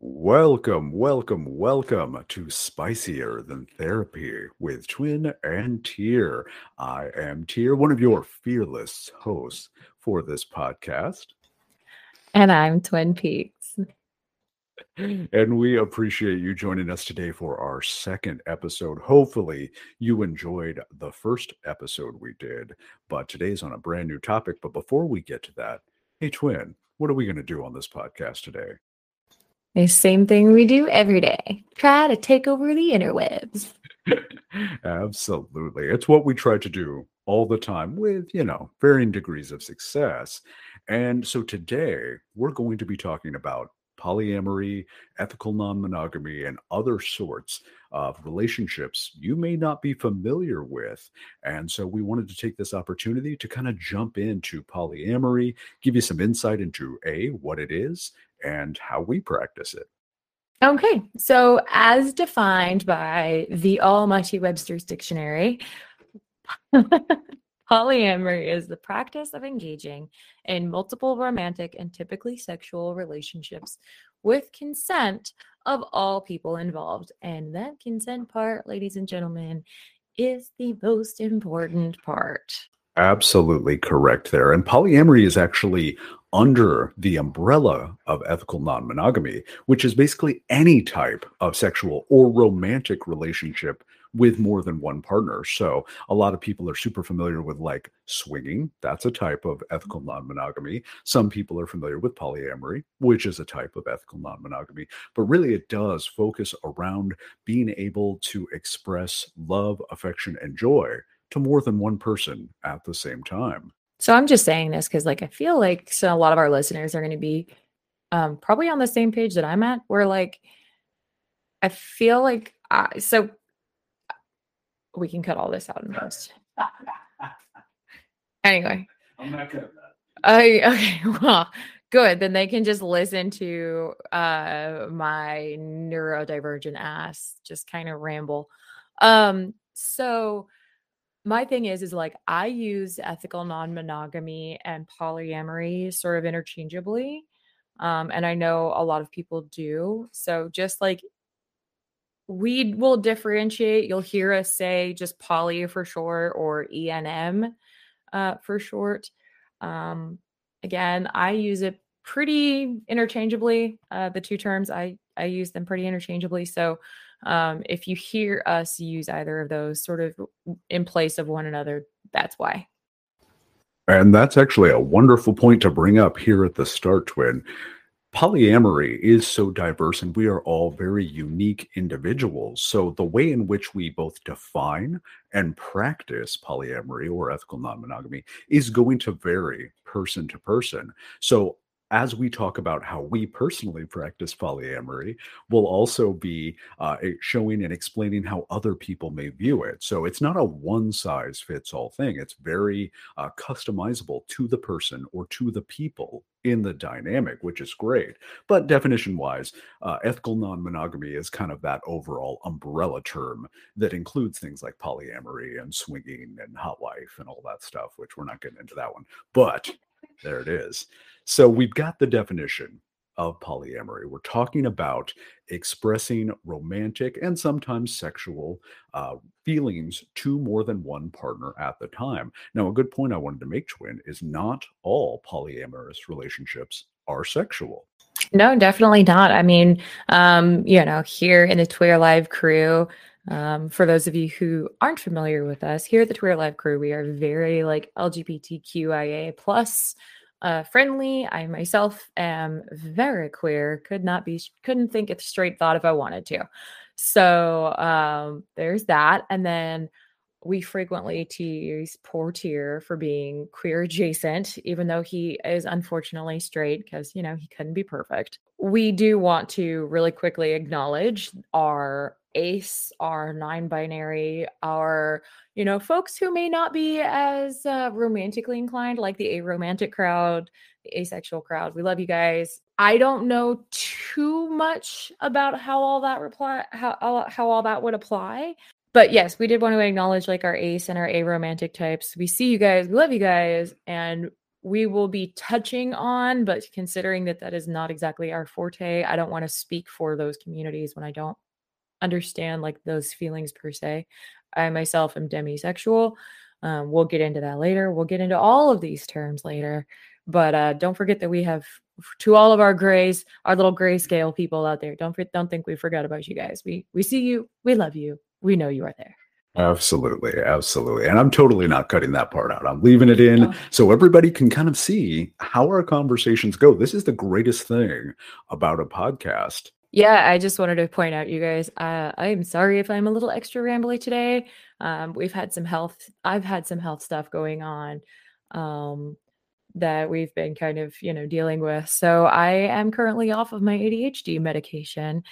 Welcome, welcome, welcome to Spicier Than Therapy with Twen and Tyr. I am Tyr, one of your fearless hosts for this podcast. And I'm Twin Peaks. And we appreciate you joining us today for our second episode. Hopefully, you enjoyed the first episode we did, but today's on a brand new topic. But before we get to that, hey, Twen, what are we going to do on this podcast today? The same thing we do every day try to take over the interwebs. Absolutely. It's what we try to do all the time with, you know, varying degrees of success. And so today we're going to be talking about polyamory, ethical non monogamy, and other sorts of relationships you may not be familiar with. And so we wanted to take this opportunity to kind of jump into polyamory, give you some insight into A, what it is, and how we practice it. Okay, so as defined by the almighty Webster's Dictionary, polyamory is the practice of engaging in multiple romantic and typically sexual relationships with consent of all people involved. And that consent part, ladies and gentlemen, is the most important part. Absolutely correct there. And polyamory is actually under the umbrella of ethical non monogamy, which is basically any type of sexual or romantic relationship with more than one partner. So, a lot of people are super familiar with like swinging. That's a type of ethical non monogamy. Some people are familiar with polyamory, which is a type of ethical non monogamy. But really, it does focus around being able to express love, affection, and joy to more than one person at the same time. So I'm just saying this because, like, I feel like so a lot of our listeners are going to be um, probably on the same page that I'm at. Where like, I feel like I, so we can cut all this out in post. anyway, I'm not cutting that. I okay, well, good. Then they can just listen to uh my neurodivergent ass just kind of ramble. Um, so my thing is is like i use ethical non-monogamy and polyamory sort of interchangeably um, and i know a lot of people do so just like we will differentiate you'll hear us say just poly for short or enm uh, for short um, again i use it pretty interchangeably uh, the two terms i i use them pretty interchangeably so um, if you hear us use either of those sort of in place of one another, that's why. And that's actually a wonderful point to bring up here at the start, Twen. Polyamory is so diverse and we are all very unique individuals. So, the way in which we both define and practice polyamory or ethical non monogamy is going to vary person to person. So, as we talk about how we personally practice polyamory, we'll also be uh, showing and explaining how other people may view it. So it's not a one size fits all thing, it's very uh, customizable to the person or to the people in the dynamic, which is great. But definition wise, uh, ethical non monogamy is kind of that overall umbrella term that includes things like polyamory and swinging and hot wife and all that stuff, which we're not getting into that one. But there it is. So we've got the definition of polyamory. We're talking about expressing romantic and sometimes sexual uh, feelings to more than one partner at the time. Now, a good point I wanted to make, Twen, is not all polyamorous relationships are sexual. No, definitely not. I mean, um, you know, here in the Twitter Live crew, um, for those of you who aren't familiar with us, here at the Twitter Live crew, we are very like LGBTQIA plus uh, friendly. I myself am very queer. Could not be, couldn't think a straight thought if I wanted to. So um, there's that. And then we frequently tease poor Tyr for being queer adjacent, even though he is unfortunately straight because, you know, he couldn't be perfect. We do want to really quickly acknowledge our ace, our non binary, our, you know, folks who may not be as uh, romantically inclined, like the aromantic crowd, the asexual crowd. We love you guys. I don't know too much about how all that reply, how, how all that would apply. but yes, we did want to acknowledge like our ace and our aromantic types. We see you guys, we love you guys, and we will be touching on, but considering that that is not exactly our forte, I don't want to speak for those communities when I don't understand like those feelings per se. I myself am demisexual. Um, we'll get into that later. We'll get into all of these terms later. But uh, don't forget that we have to all of our grays, our little grayscale people out there. Don't don't think we forgot about you guys. We we see you. We love you. We know you are there. Absolutely, absolutely. And I'm totally not cutting that part out. I'm leaving it in oh. so everybody can kind of see how our conversations go. This is the greatest thing about a podcast. Yeah, I just wanted to point out, you guys, uh, I am sorry if I'm a little extra rambly today. Um, we've had some health, I've had some health stuff going on um, that we've been kind of, you know, dealing with. So I am currently off of my ADHD medication,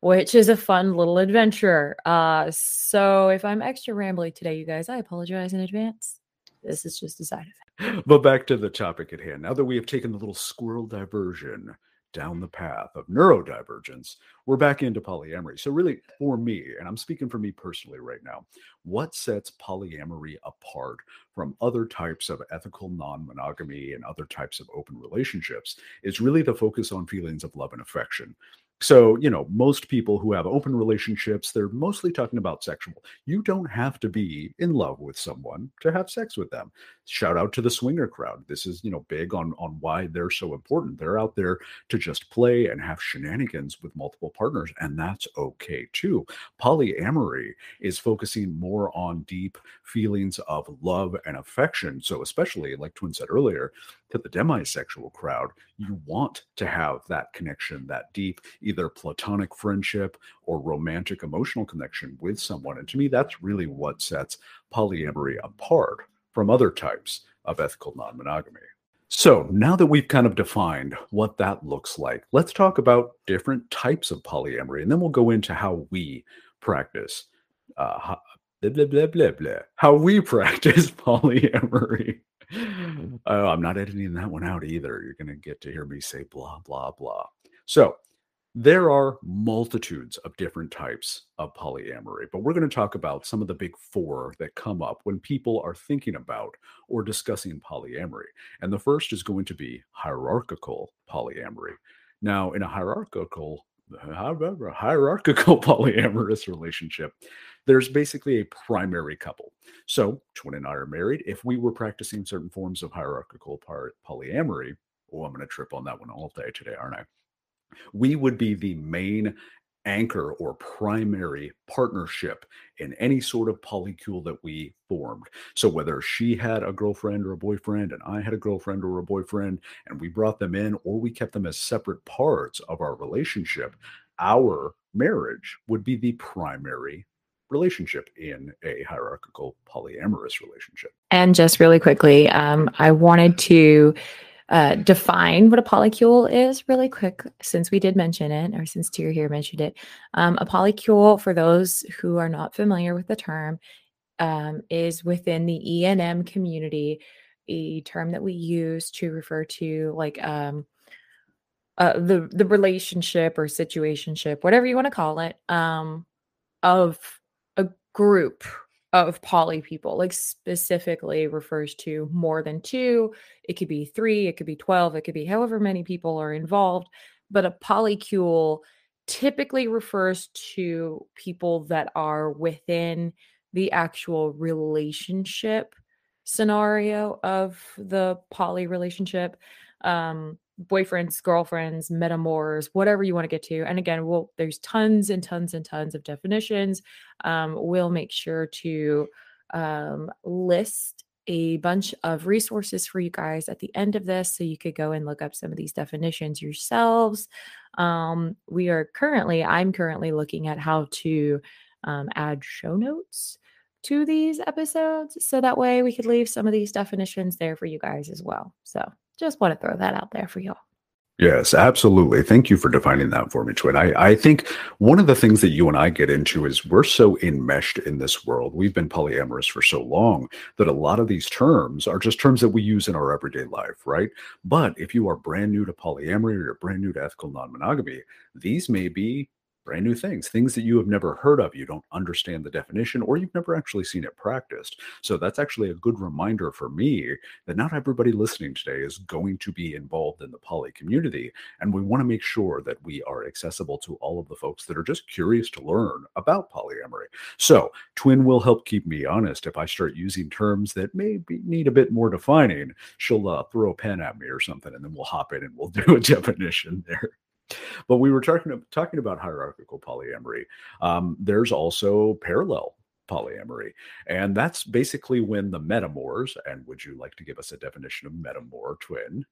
which is a fun little adventure. Uh, so if I'm extra rambly today, you guys, I apologize in advance. This is just a side effect. But back to the topic at hand. Now that we have taken the little squirrel diversion down the path of neurodivergence, we're back into polyamory. So, really, for me, and I'm speaking for me personally right now, what sets polyamory apart from other types of ethical non monogamy and other types of open relationships is really the focus on feelings of love and affection. So, you know, most people who have open relationships, they're mostly talking about sexual. You don't have to be in love with someone to have sex with them. Shout out to the swinger crowd. This is, you know, big on on why they're so important. They're out there to just play and have shenanigans with multiple partners, and that's okay too. Polyamory is focusing more on deep feelings of love and affection. So, especially like Twen said earlier, to the demisexual crowd, you want to have that connection, that deep, either platonic friendship or romantic emotional connection with someone. And to me, that's really what sets polyamory apart from other types of ethical non monogamy. So, now that we've kind of defined what that looks like, let's talk about different types of polyamory, and then we'll go into how we practice. Uh, blah, blah, blah, blah, blah, how we practice polyamory. Oh, I'm not editing that one out either. You're going to get to hear me say blah, blah, blah. So, there are multitudes of different types of polyamory, but we're going to talk about some of the big four that come up when people are thinking about or discussing polyamory. And the first is going to be hierarchical polyamory. Now, in a hierarchical hierarchical polyamorous relationship, there's basically a primary couple. So, Twen and I are married. If we were practicing certain forms of hierarchical polyamory, oh, I'm going to trip on that one all day today, aren't I? We would be the main anchor or primary partnership in any sort of polycule that we formed. So whether she had a girlfriend or a boyfriend and I had a girlfriend or a boyfriend and we brought them in or we kept them as separate parts of our relationship, our marriage would be the primary relationship in a hierarchical polyamorous relationship. And just really quickly, um, I wanted to uh, define what a polycule is really quick, since we did mention it, or since Tyr here mentioned it. Um, a polycule, for those who are not familiar with the term, um, is within the ENM community, a term that we use to refer to like um, uh, the the relationship or situationship, whatever you want to call it, um, of group of poly people, like specifically refers to more than two. It could be three, it could be 12, it could be however many people are involved. But a polycule typically refers to people that are within the actual relationship scenario of the poly relationship. Um, boyfriends, girlfriends, metamors, whatever you want to get to. And again, we'll there's tons and tons and tons of definitions. Um, we'll make sure to um, list a bunch of resources for you guys at the end of this so you could go and look up some of these definitions yourselves. Um, we are currently, I'm currently looking at how to um, add show notes to these episodes so that way we could leave some of these definitions there for you guys as well. So just want to throw that out there for y'all. Yes, absolutely. Thank you for defining that for me, Twen. I, I think one of the things that you and I get into is we're so enmeshed in this world. We've been polyamorous for so long that a lot of these terms are just terms that we use in our everyday life, right? But if you are brand new to polyamory or you're brand new to ethical non monogamy, these may be brand new things, things that you have never heard of. You don't understand the definition or you've never actually seen it practiced. So that's actually a good reminder for me that not everybody listening today is going to be involved in the poly community. And we want to make sure that we are accessible to all of the folks that are just curious to learn about polyamory. So Twen will help keep me honest. If I start using terms that maybe need a bit more defining, she'll uh, throw a pen at me or something, and then we'll hop in and we'll do a definition there. But we were talking talking about hierarchical polyamory. Um, there's also parallel polyamory, and that's basically when the metamors. And would you like to give us a definition of metamor, Twen?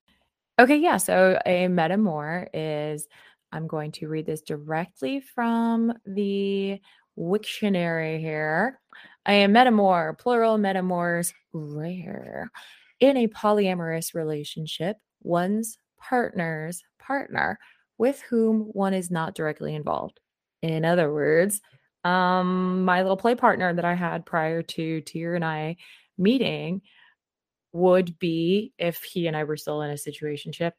Okay, yeah. So a metamor is I'm going to read this directly from the Wiktionary here. A metamor, plural metamors, rare. In a polyamorous relationship, one's partner's partner with whom one is not directly involved. In other words, um, my little play partner that I had prior to Tyr and I meeting would be, if he and I were still in a situationship,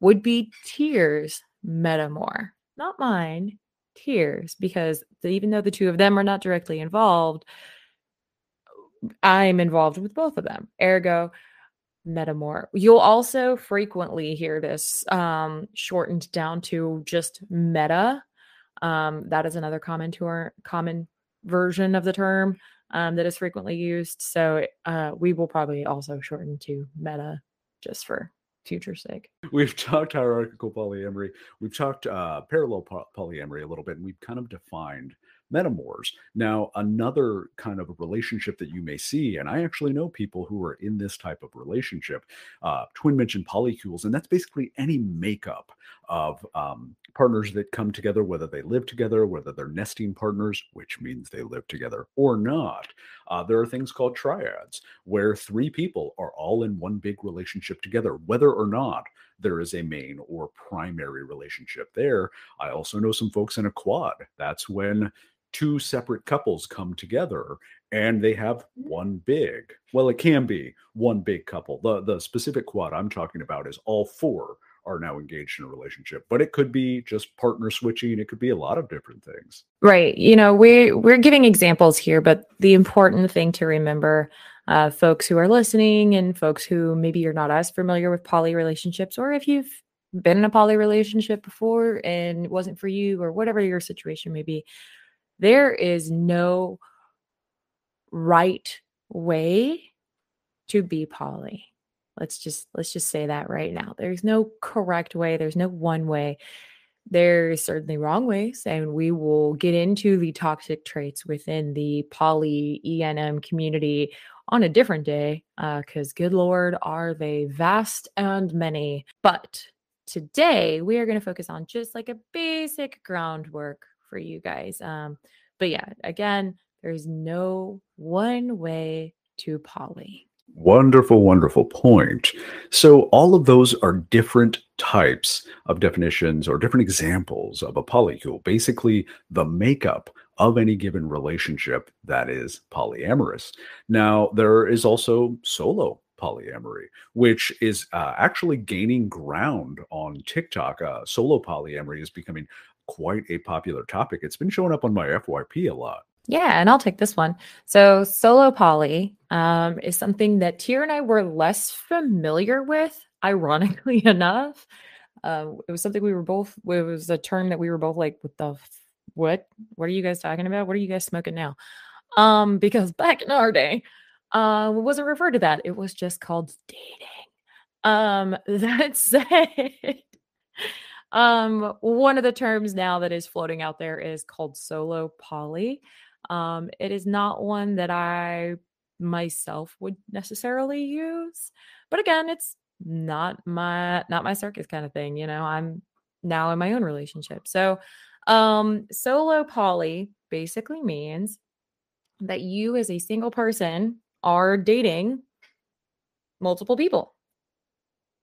would be Tyr's Metamor, not mine, Tyr's, because even though the two of them are not directly involved, I'm involved with both of them. Ergo, metamor. You'll also frequently hear this um, shortened down to just meta. Um, that is another common to our common version of the term um, that is frequently used. So uh, we will probably also shorten to meta just for future sake. We've talked hierarchical polyamory. We've talked uh, parallel polyamory a little bit, and we've kind of defined metamors. Now, another kind of relationship that you may see, and I actually know people who are in this type of relationship. Uh, Twen mentioned polycules, and that's basically any makeup of um, partners that come together, whether they live together, whether they're nesting partners, which means they live together or not. Uh, there are things called triads, where three people are all in one big relationship together, whether or not there is a main or primary relationship there. I also know some folks in a quad. That's when two separate couples come together and they have one big well it can be one big couple. The the specific quad i'm talking about is all four are now engaged in a relationship but it could be just partner switching it could be a lot of different things. Right you know we we're giving examples here but the important thing to remember uh, folks who are listening and folks who maybe you're not as familiar with poly relationships or if you've been in a poly relationship before and it wasn't for you or whatever your situation may be there is no right way to be poly. Let's just let's just say that right now. There's no correct way, there's no one way. There's certainly wrong ways, and we will get into the toxic traits within the poly ENM community on a different day, because uh, good lord, are they vast and many. But today we are going to focus on just like a basic groundwork for you guys. Um, but yeah, again, there's no one way to poly. Wonderful, wonderful point. So, all of those are different types of definitions or different examples of a polycule, basically, the makeup of any given relationship that is polyamorous. Now, there is also solo polyamory, which is uh, actually gaining ground on TikTok. Uh, solo polyamory is becoming quite a popular topic. It's been showing up on my FYP a lot. Yeah, and I'll take this one. So, solo poly um, is something that Tyr and I were less familiar with, ironically enough. Uh, it was something we were both, it was a term that we were both like, what the, what? What are you guys talking about? What are you guys smoking now? Um, because back in our day, uh, it wasn't referred to that. It was just called dating. Um, that said, um, one of the terms now that is floating out there is called solo poly. Um, it is not one that I myself would necessarily use, but again, it's not my not my circus kind of thing. You know, I'm now in my own relationship. So, um, solo poly basically means that you as a single person are dating multiple people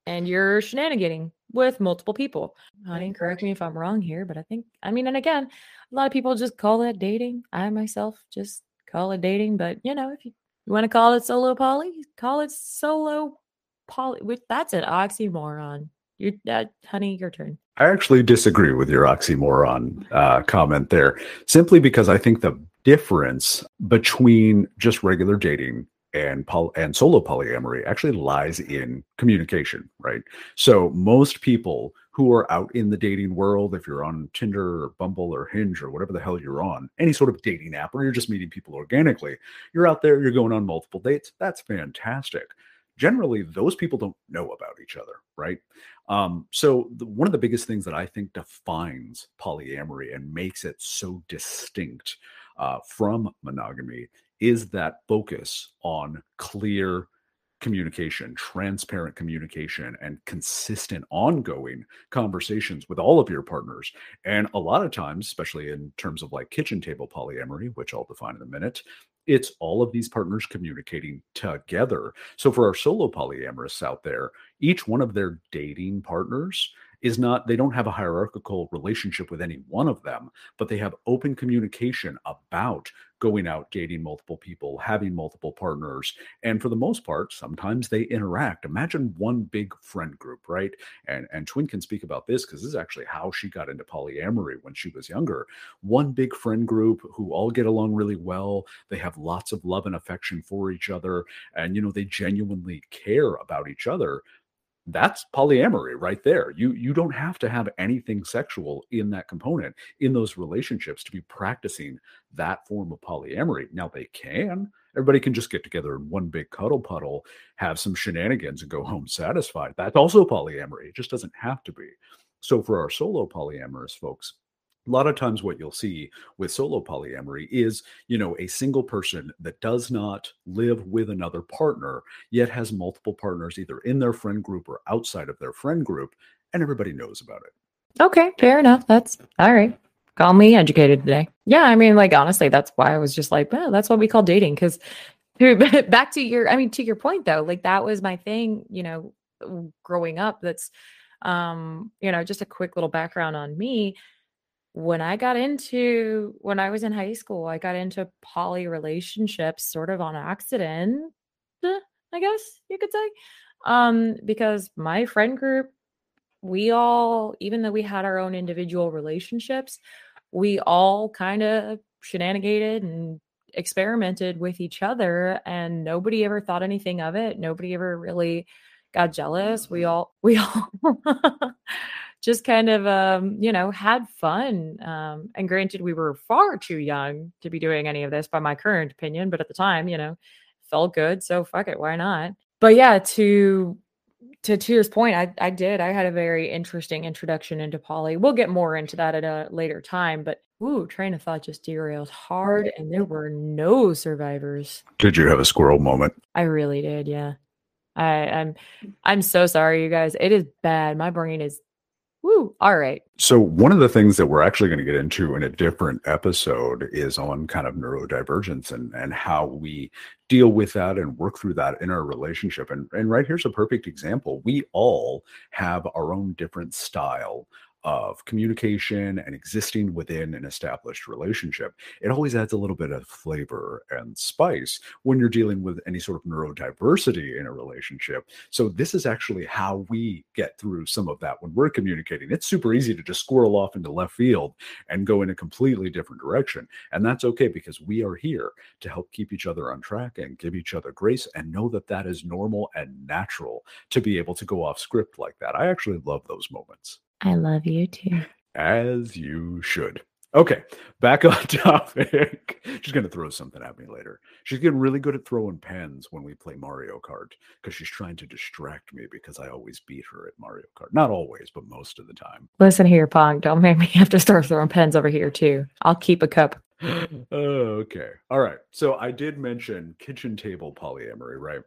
and you're shenaniganing with multiple people. Honey, correct me if I'm wrong here, but I think, I mean, and again, a lot of people just call it dating. I myself just call it dating, but you know, if you, you want to call it solo poly, call it solo poly. Which that's an oxymoron. You, uh, honey, your turn. I actually disagree with your oxymoron uh, comment there, simply because I think the difference between just regular dating and poly- and solo polyamory actually lies in communication, right? So most people who are out in the dating world, if you're on Tinder or Bumble or Hinge or whatever the hell you're on, any sort of dating app or you're just meeting people organically, you're out there, you're going on multiple dates. That's fantastic. Generally, those people don't know about each other, right? Um, so the, one of the biggest things that I think defines polyamory and makes it so distinct uh, from monogamy is that focus on clear communication, transparent communication, and consistent ongoing conversations with all of your partners. And a lot of times, especially in terms of like kitchen table polyamory, which I'll define in a minute, it's all of these partners communicating together. So for our solo polyamorous out there, each one of their dating partners is not they don't have a hierarchical relationship with any one of them but they have open communication about going out dating multiple people having multiple partners and for the most part sometimes they interact. Imagine one big friend group right? And and Twen can speak about this because this is actually how she got into polyamory when she was younger. One big friend group who all get along really well they have lots of love and affection for each other and you know they genuinely care about each other that's polyamory right there. You you don't have to have anything sexual in that component in those relationships to be practicing that form of polyamory. Now they can. Everybody can just get together in one big cuddle puddle have some shenanigans and go home satisfied. That's also polyamory. It just doesn't have to be. So for our solo polyamorous folks a lot of times what you'll see with solo polyamory is you know a single person that does not live with another partner yet has multiple partners either in their friend group or outside of their friend group and everybody knows about it. Okay fair enough. That's all right. Call me educated today. Yeah i mean like honestly that's why i was just like well that's what we call dating because back to your i mean to your point though like that was my thing you know growing up that's um you know just a quick little background on me when I got into when I was in high school, I got into poly relationships sort of on accident, I guess you could say. Um, because my friend group, we all, even though we had our own individual relationships, we all kind of shenanigated and experimented with each other and nobody ever thought anything of it. Nobody ever really got jealous. We all we all just kind of um, you know had fun um, and granted we were far too young to be doing any of this by my current opinion but at the time you know felt good so fuck it why not? But yeah to to Tyr's point I, I did i had a very interesting introduction into poly we'll get more into that at a later time but ooh train of thought just derailed hard and there were no survivors. Did you have a squirrel moment? I really did yeah. I, I'm I'm so sorry, you guys. It is bad. My brain is Woo. All right. So, one of the things that we're actually going to get into in a different episode is on kind of neurodivergence and, and how we deal with that and work through that in our relationship. And, and right here's a perfect example. We all have our own different style of communication and existing within an established relationship, it always adds a little bit of flavor and spice when you're dealing with any sort of neurodiversity in a relationship. So, this is actually how we get through some of that when we're communicating. It's super easy to just squirrel off into left field and go in a completely different direction. And that's okay because we are here to help keep each other on track and give each other grace and know that that is normal and natural to be able to go off script like that. I actually love those moments. I love you too. As you should. Okay, back on topic. she's going to throw something at me later. She's getting really good at throwing pens when we play Mario Kart because she's trying to distract me because I always beat her at Mario Kart. Not always, but most of the time. Listen here, Pong. Don't make me have to start throwing pens over here, too. I'll keep a cup. okay. All right. So I did mention kitchen table polyamory, right?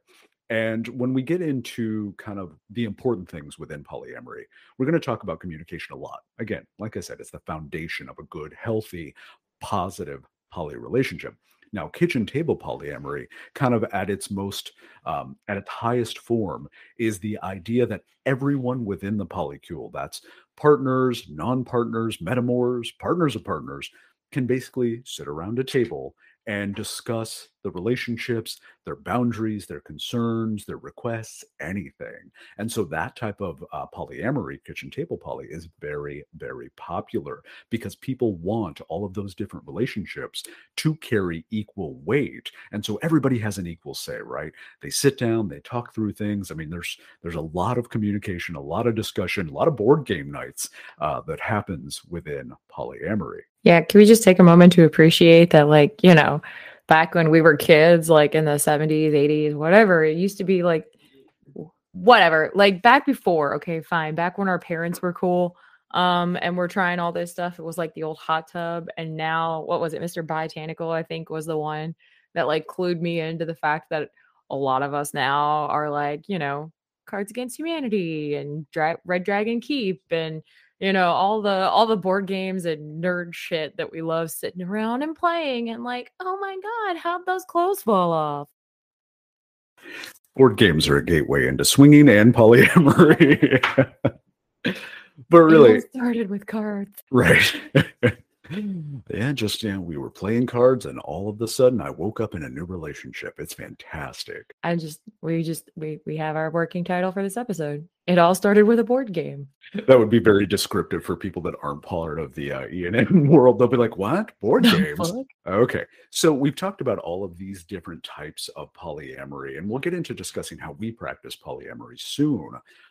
And when we get into kind of the important things within polyamory, we're going to talk about communication a lot. Again, like I said, it's the foundation of a good, healthy, positive poly relationship. Now, kitchen table polyamory, kind of at its most, um, at its highest form, is the idea that everyone within the polycule, that's partners, non partners, metamors, partners of partners, can basically sit around a table and discuss the relationships, their boundaries, their concerns, their requests, anything. And so that type of uh, polyamory, kitchen table poly, is very, very popular because people want all of those different relationships to carry equal weight. And so everybody has an equal say, right? They sit down, they talk through things. I mean, there's there's a lot of communication, a lot of discussion, a lot of board game nights uh, that happens within polyamory. Yeah, can we just take a moment to appreciate that, like, you know, back when we were kids, like in the 70s, 80s, whatever, it used to be like, whatever, like back before, okay, fine, back when our parents were cool, um, and we're trying all this stuff, it was like the old hot tub. And now, what was it, Mr. Botanical, I think was the one that like clued me into the fact that a lot of us now are like, you know, Cards Against Humanity and Dra- Red Dragon Keep and you know all the all the board games and nerd shit that we love sitting around and playing and like oh my god how'd those clothes fall off? Board games are a gateway into swinging and polyamory. But really started with cards. Right yeah, just yeah, we were playing cards, and all of a sudden, I woke up in a new relationship. It's fantastic. I just we just we we have our working title for this episode. It all started with a board game. That would be very descriptive for people that aren't part of the uh, ENM world. They'll be like, "What board games?" okay, so we've talked about all of these different types of polyamory, and we'll get into discussing how we practice polyamory soon.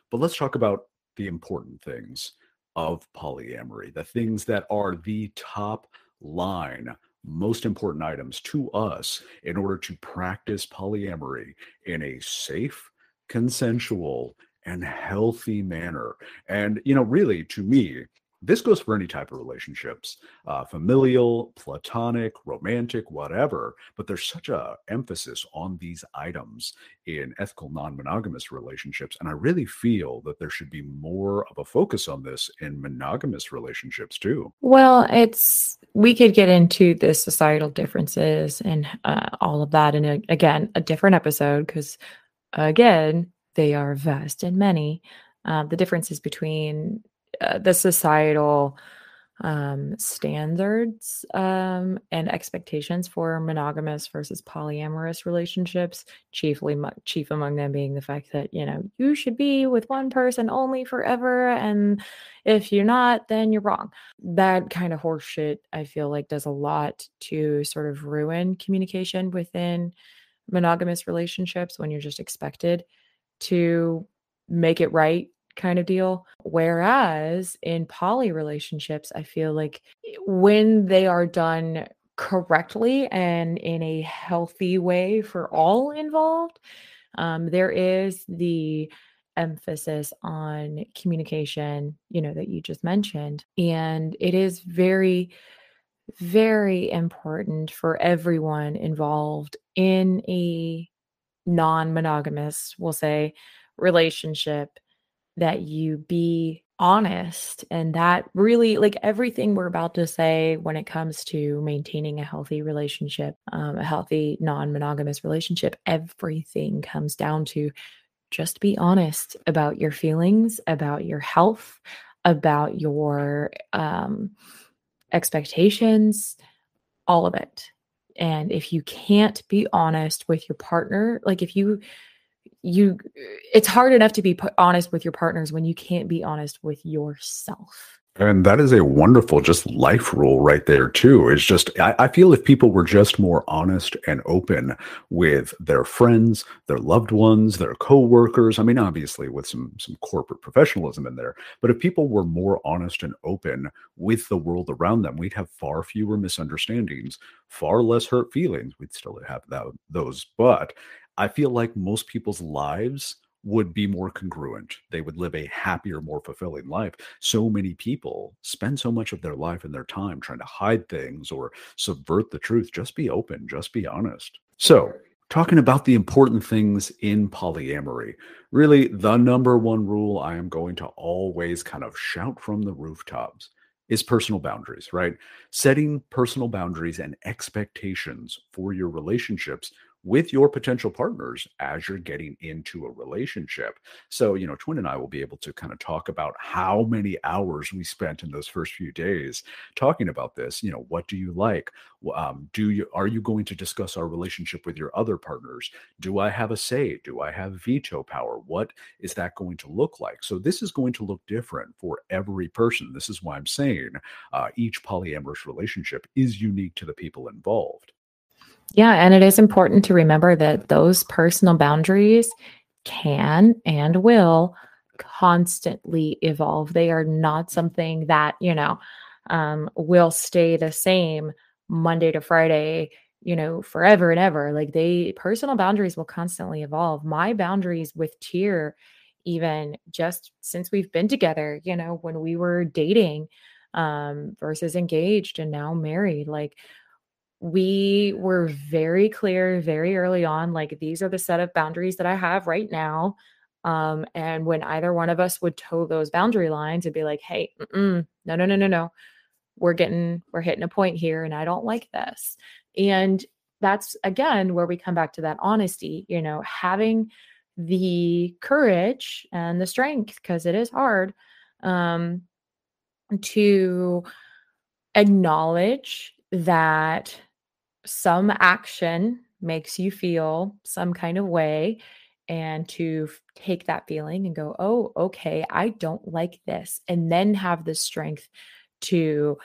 But let's talk about the important things of polyamory, the things that are the top line, most important items to us in order to practice polyamory in a safe, consensual, and healthy manner. And, you know, really, to me, this goes for any type of relationships uh, familial platonic romantic whatever but there's such a emphasis on these items in ethical non-monogamous relationships and i really feel that there should be more of a focus on this in monogamous relationships too. Well it's we could get into the societal differences and uh, all of that in a, again a different episode because again they are vast and many. Uh, the differences between uh, the societal um, standards um, and expectations for monogamous versus polyamorous relationships. Chiefly, chief among them being the fact that you know you should be with one person only forever, and if you're not, then you're wrong. That kind of horseshit, I feel like, does a lot to sort of ruin communication within monogamous relationships when you're just expected to make it right kind of deal. Whereas in poly relationships, I feel like eh, when they are done correctly and in a healthy way for all involved, um, there is the emphasis on communication, you know, that you just mentioned. And it is very, very important for everyone involved in a non monogamous, we'll say, relationship that you be honest and that really like everything we're about to say when it comes to maintaining a healthy relationship um, a healthy non-monogamous relationship everything comes down to just be honest about your feelings about your health about your um, expectations all of it. And if you can't be honest with your partner like if you you it's hard enough to be honest with your partners when you can't be honest with yourself. And that is a wonderful just life rule right there too. It's just I, I, feel if people were just more honest and open with their friends their loved ones their co-workers i mean obviously with some some corporate professionalism in there but if people were more honest and open with the world around them we'd have far fewer misunderstandings far less hurt feelings. We'd still have that, those but I feel like most people's lives would be more congruent. They would live a happier, more fulfilling life. So many people spend so much of their life and their time trying to hide things or subvert the truth. Just be open, just be honest. So, talking about the important things in polyamory, really the number one rule I am going to always kind of shout from the rooftops is personal boundaries, right? Setting personal boundaries and expectations for your relationships with your potential partners as you're getting into a relationship. So, you know, Twen and I will be able to kind of talk about how many hours we spent in those first few days talking about this. You know, what do you like? Um, do you are you going to discuss our relationship with your other partners? Do I have a say? Do I have veto power? What is that going to look like? So, this is going to look different for every person. This is why I'm saying uh, each polyamorous relationship is unique to the people involved. Yeah, and it is important to remember that those personal boundaries can and will constantly evolve. They are not something that, you know, um, will stay the same Monday to Friday, you know, forever and ever. Like they personal boundaries will constantly evolve. My boundaries with Tyr, even just since we've been together, you know, when we were dating um versus engaged and now married, like we were very clear very early on like these are the set of boundaries that I have right now. Um, and when either one of us would toe those boundary lines and be like, hey, no, no, no, no, no, we're getting, we're hitting a point here and I don't like this. And that's again where we come back to that honesty, you know, having the courage and the strength, because it is hard, um, to acknowledge that some action makes you feel some kind of way and to take that feeling and go, oh, okay, I don't like this. And then have the strength to,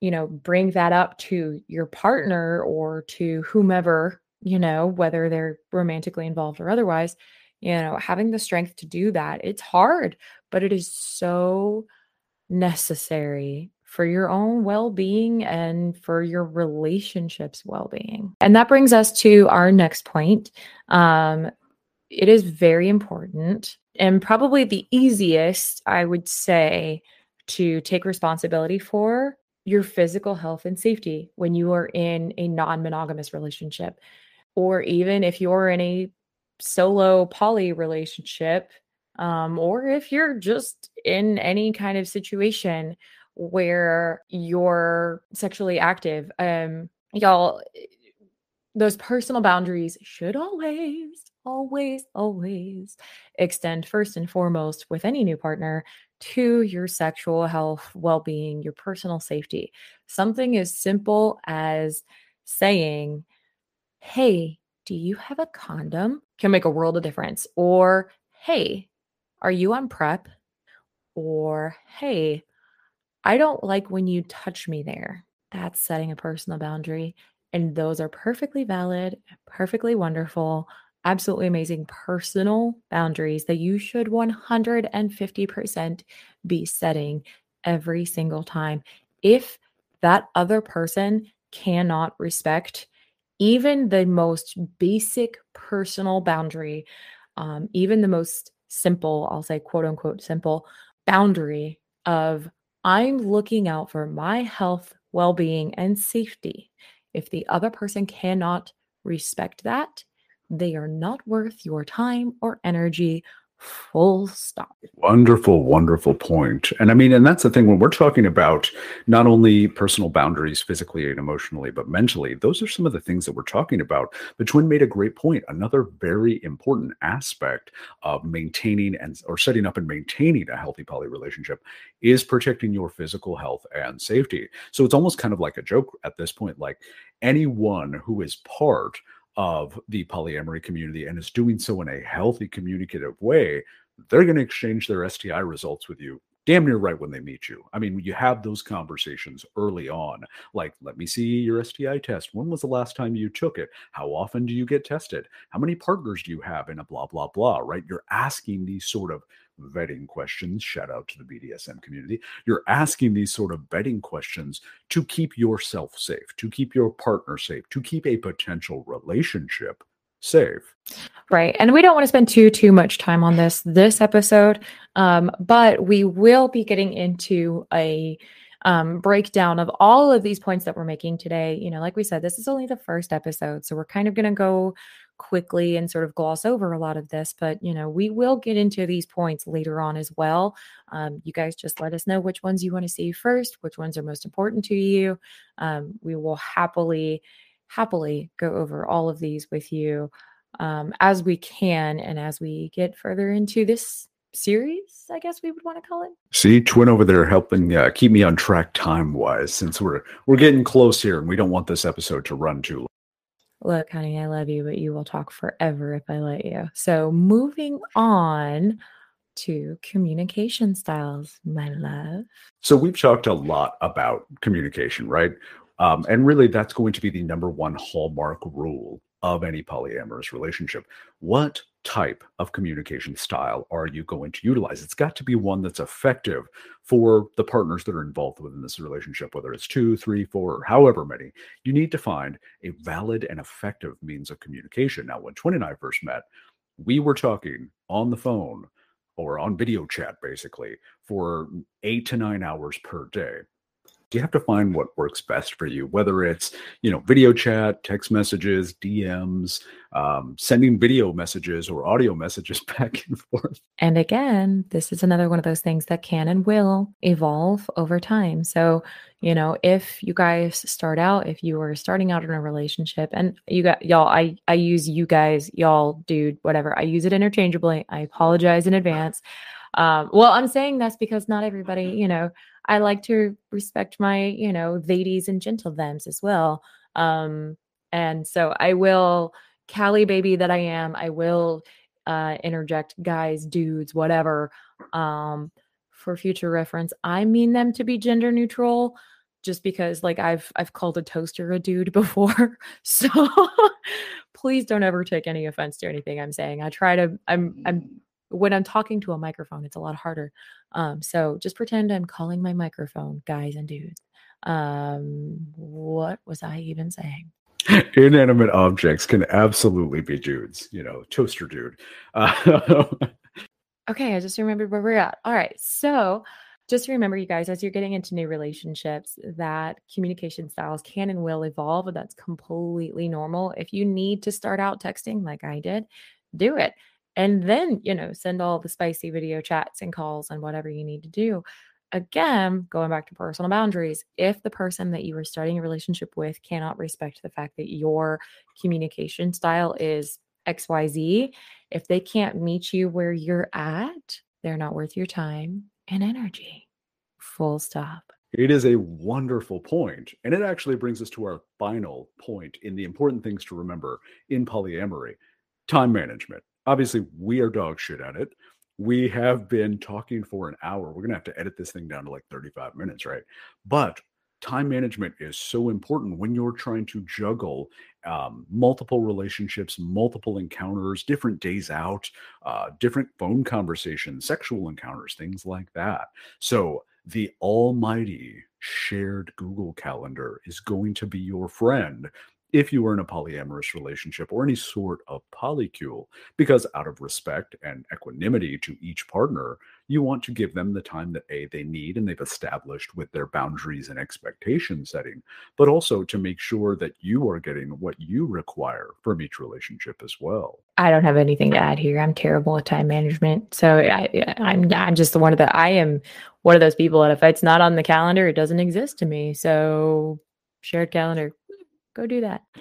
you know, bring that up to your partner or to whomever, you know, whether they're romantically involved or otherwise, you know, having the strength to do that. It's hard, but it is so necessary for your own well being and for your relationships' well being. And that brings us to our next point. Um, it is very important and probably the easiest, I would say, to take responsibility for your physical health and safety when you are in a non monogamous relationship, or even if you're in a solo poly relationship, um, or if you're just in any kind of situation where you're sexually active. Um, y'all, those personal boundaries should always, always, always extend first and foremost with any new partner to your sexual health, well being, your personal safety. Something as simple as saying, Hey, do you have a condom? Can make a world of difference. Or, Hey, are you on PrEP? Or, Hey, I don't like when you touch me there. That's setting a personal boundary. And those are perfectly valid, perfectly wonderful, absolutely amazing personal boundaries that you should 150% be setting every single time. If that other person cannot respect even the most basic personal boundary, um, even the most simple, I'll say quote unquote simple boundary of I'm looking out for my health, well being, and safety. If the other person cannot respect that, they are not worth your time or energy Full stop. Wonderful, wonderful point. And I mean, and that's the thing when we're talking about not only personal boundaries physically and emotionally, but mentally, those are some of the things that we're talking about. The Twen made a great point. Another very important aspect of maintaining and or setting up and maintaining a healthy poly relationship is protecting your physical health and safety. So it's almost kind of like a joke at this point, like anyone who is part of the polyamory community and is doing so in a healthy communicative way, they're going to exchange their STI results with you damn near right when they meet you. I mean, you have those conversations early on, like, let me see your STI test. When was the last time you took it? How often do you get tested? How many partners do you have in a blah, blah, blah, right? You're asking these sort of vetting questions. Shout out to the BDSM community. You're asking these sort of vetting questions to keep yourself safe, to keep your partner safe, to keep a potential relationship safe. Right. And we don't want to spend too too much time on this this episode. Um, but we will be getting into a um, breakdown of all of these points that we're making today. You know, like we said, this is only the first episode. So we're kind of going to go quickly and sort of gloss over a lot of this, but you know, we will get into these points later on as well. Um, you guys just let us know which ones you want to see first, which ones are most important to you. Um, we will happily happily go over all of these with you um, as we can and as we get further into this series i guess we would want to call it see Twen over there helping uh, keep me on track time wise since we're we're getting close here and we don't want this episode to run too long look honey i love you but you will talk forever if i let you. So moving on to communication styles my love. So we've talked a lot about communication right? Um, and really that's going to be the number one hallmark rule of any polyamorous relationship. What type of communication style are you going to utilize? It's got to be one that's effective for the partners that are involved within this relationship, whether it's two, three, four, or however many. You need to find a valid and effective means of communication. Now, when Twen and I first met, we were talking on the phone or on video chat basically for eight to nine hours per day you have to find what works best for you? Whether it's you know video chat text messages dms um, sending video messages or audio messages back and forth. And again this is another one of those things that can and will evolve over time. So you know if you guys start out if you are starting out in a relationship and you got y'all i i use you guys y'all dude whatever. I use it interchangeably. I apologize in advance. Um, well i'm saying that's because not everybody you know I like to respect my, you know, ladies and gentle thems as well. Um, and so I will, Cali baby that I am, I will uh, interject guys, dudes, whatever, um, for future reference. I mean them to be gender neutral just because like I've I've called a toaster a dude before. So please don't ever take any offense to anything I'm saying. I try to I'm I'm when I'm talking to a microphone, it's a lot harder. Um, so just pretend I'm calling my microphone, guys and dudes. Um, what was I even saying? Inanimate objects can absolutely be dudes, you know, toaster dude. Uh, okay, I just remembered where we're at. All right. So just remember, you guys, as you're getting into new relationships, that communication styles can and will evolve. And that's completely normal. If you need to start out texting like I did, do it and then you know send all the spicy video chats and calls and whatever you need to do. Again going back to personal boundaries if the person that you are starting a relationship with cannot respect the fact that your communication style is xyz if they can't meet you where you're at they're not worth your time and energy. Full stop. It is a wonderful point, and it actually brings us to our final point in the important things to remember in polyamory time management obviously we are dog shit at it. We have been talking for an hour. We're gonna have to edit this thing down to like 35 minutes, right? But time management is so important when you're trying to juggle um, multiple relationships, multiple encounters, different days out, uh, different phone conversations, sexual encounters, things like that. So the almighty shared Google Calendar is going to be your friend if you were in a polyamorous relationship or any sort of polycule, because out of respect and equanimity to each partner, you want to give them the time that A, they need and they've established with their boundaries and expectation setting, but also to make sure that you are getting what you require from each relationship as well. I don't have anything to add here. I'm terrible at time management. So I, I'm, I'm just the one the, I am one of those people that if it's not on the calendar, it doesn't exist to me. So shared calendar, Go do that.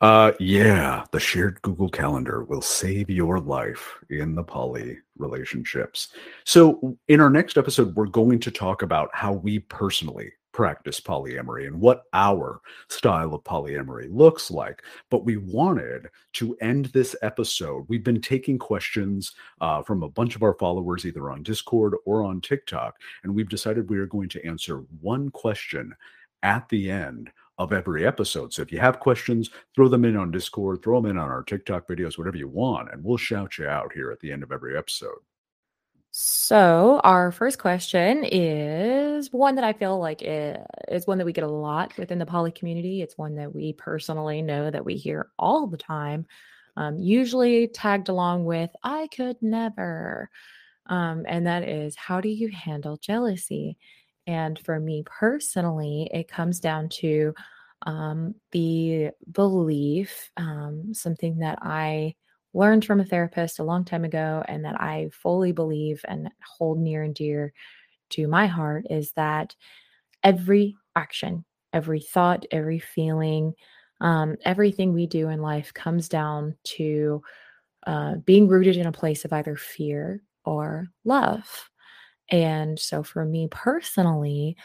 Uh, yeah, the shared Google Calendar will save your life in the poly relationships. So, in our next episode, we're going to talk about how we personally practice polyamory and what our style of polyamory looks like. But we wanted to end this episode. We've been taking questions uh, from a bunch of our followers, either on Discord or on TikTok, and we've decided we are going to answer one question at the end of every episode. So if you have questions, throw them in on Discord, throw them in on our TikTok videos, whatever you want, and we'll shout you out here at the end of every episode. So, our first question is one that I feel like is one that we get a lot within the poly community. It's one that we personally know that we hear all the time, um, usually tagged along with, I could never. Um, and that is, how do you handle jealousy? And for me personally, it comes down to um, the belief, um, something that I learned from a therapist a long time ago, and that I fully believe and hold near and dear to my heart is that every action, every thought, every feeling, um, everything we do in life comes down to uh, being rooted in a place of either fear or love. And so for me personally,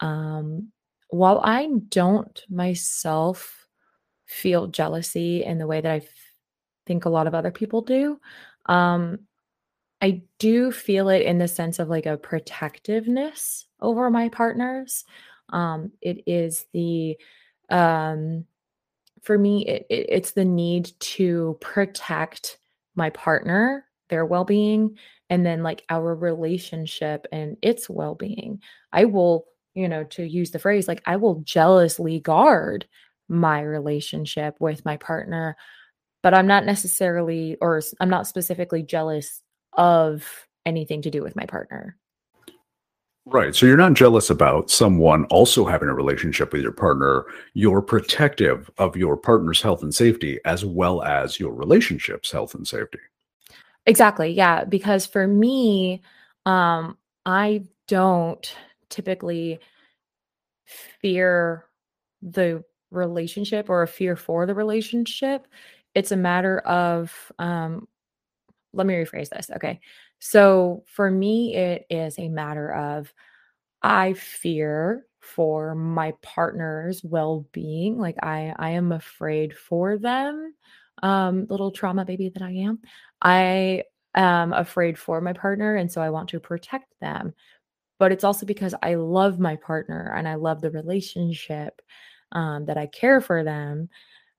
um, while I don't myself feel jealousy in the way that I f- think a lot of other people do, um, I do feel it in the sense of like a protectiveness over my partners. Um, it is the um, for me, it, it, it's the need to protect my partner, their well being, and then like our relationship and its well being. I will, you know, to use the phrase, like I will jealously guard my relationship with my partner, but I'm not necessarily, or I'm not specifically jealous of anything to do with my partner. Right. So you're not jealous about someone also having a relationship with your partner. You're protective of your partner's health and safety as well as your relationship's health and safety. Exactly. Yeah. Because for me, um, I don't typically fear the relationship or a fear for the relationship. It's a matter of, um, let me rephrase this. Okay. So for me, it is a matter of I fear for my partner's well-being. Like I I am afraid for them. Um, little trauma baby that I am. I am afraid for my partner and so I want to protect them. But it's also because I love my partner and I love the relationship um, that I care for them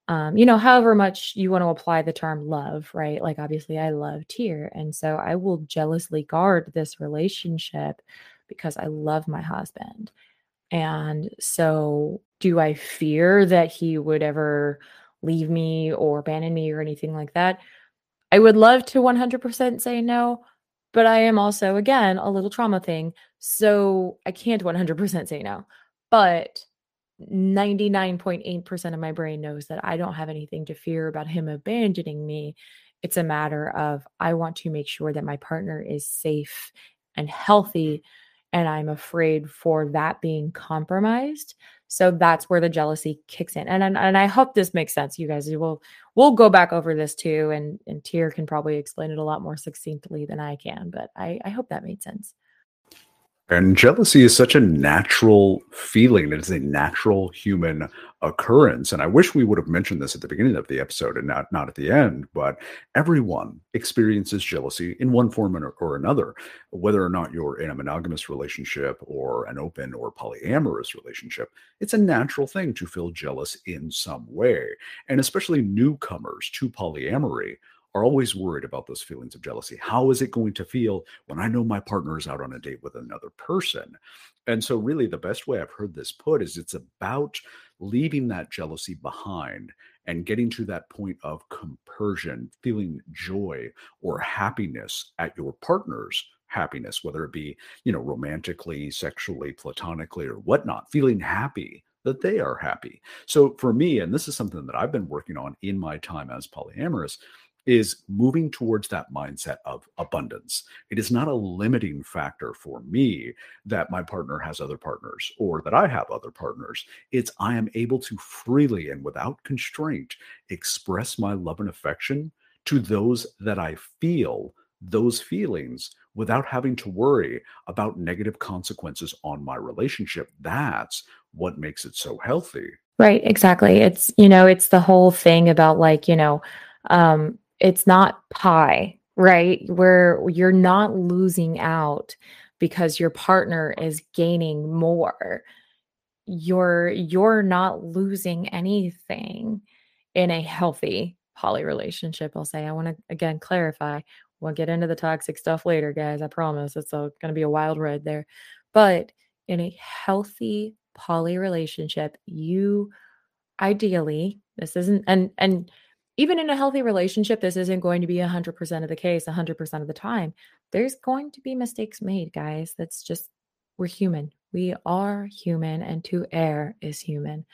um, you know, however much you want to apply the term love, right? Like, obviously, I love Tyr. And so I will jealously guard this relationship because I love my husband. And so, do I fear that he would ever leave me or abandon me or anything like that? I would love to 100% say no, but I am also, again, a little trauma thing. So I can't 100% say no. But 99.8% of my brain knows that I don't have anything to fear about him abandoning me. It's a matter of I want to make sure that my partner is safe and healthy. And I'm afraid for that being compromised. So that's where the jealousy kicks in. And, and, and I hope this makes sense. You guys We'll we'll go back over this too. And and Tyr can probably explain it a lot more succinctly than I can, but I, I hope that made sense. And jealousy is such a natural feeling. It is a natural human occurrence. And I wish we would have mentioned this at the beginning of the episode and not, not at the end, but everyone experiences jealousy in one form or, or another, whether or not you're in a monogamous relationship or an open or polyamorous relationship. It's a natural thing to feel jealous in some way. And especially newcomers to polyamory are always worried about those feelings of jealousy. How is it going to feel when I know my partner is out on a date with another person? And so, really, the best way I've heard this put is it's about leaving that jealousy behind and getting to that point of compersion, feeling joy or happiness at your partner's happiness, whether it be, you know, romantically, sexually, platonically, or whatnot, feeling happy that they are happy. So for me, and this is something that I've been working on in my time as polyamorous, is moving towards that mindset of abundance. It is not a limiting factor for me that my partner has other partners or that I have other partners. It's I am able to freely and without constraint express my love and affection to those that I feel those feelings without having to worry about negative consequences on my relationship. That's what makes it so healthy. Right, exactly. It's, you know, it's the whole thing about like, you know, um, it's not pie, right? Where you're not losing out because your partner is gaining more. You're you're not losing anything in a healthy poly relationship. I'll say I want to again clarify. We'll get into the toxic stuff later, guys. I promise. It's going to be a wild ride there. But in a healthy poly relationship, you ideally, this isn't and and even in a healthy relationship, this isn't going to be 100% of the case 100% of the time. There's going to be mistakes made, guys. That's just, we're human. We are human, and to err is human.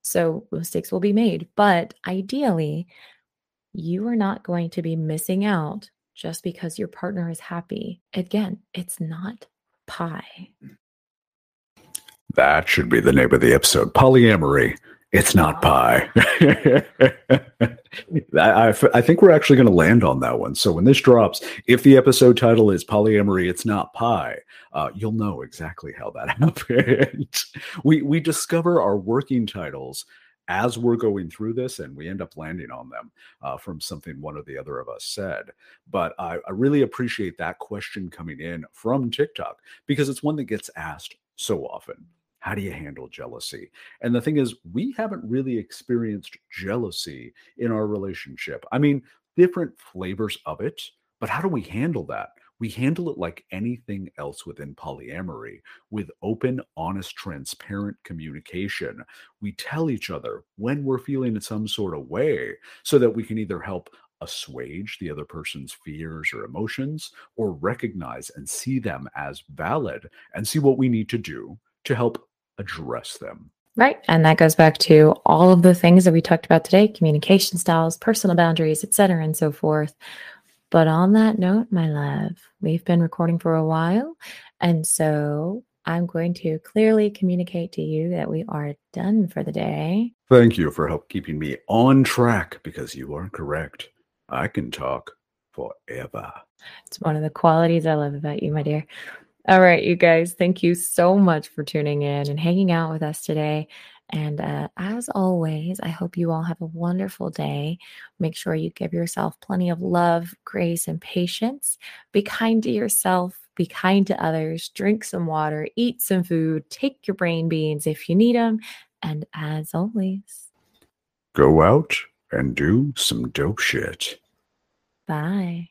So mistakes will be made. But ideally, you are not going to be missing out just because your partner is happy. Again, it's not pie. That should be the name of the episode Polyamory It's not pie. I, I, think we're actually going to land on that one. So when this drops, if the episode title is polyamory, it's not pie. Uh, you'll know exactly how that happened. we we discover our working titles as we're going through this, and we end up landing on them uh, from something one or the other of us said. But I, I really appreciate that question coming in from TikTok because it's one that gets asked so often. How do you handle jealousy? And the thing is, we haven't really experienced jealousy in our relationship. I mean, different flavors of it, but how do we handle that? We handle it like anything else within polyamory with open, honest, transparent communication. We tell each other when we're feeling in some sort of way so that we can either help assuage the other person's fears or emotions or recognize and see them as valid and see what we need to do to help address them. Right. And that goes back to all of the things that we talked about today communication styles, personal boundaries, etc., and so forth. But on that note, my love, we've been recording for a while. And so I'm going to clearly communicate to you that we are done for the day. Thank you for help keeping me on track because you are correct. I can talk forever. It's one of the qualities I love about you, my dear. All right, you guys, thank you so much for tuning in and hanging out with us today. And uh, as always, I hope you all have a wonderful day. Make sure you give yourself plenty of love, grace, and patience. Be kind to yourself, be kind to others, drink some water, eat some food, take your brain beans if you need them. And as always, go out and do some dope shit. Bye.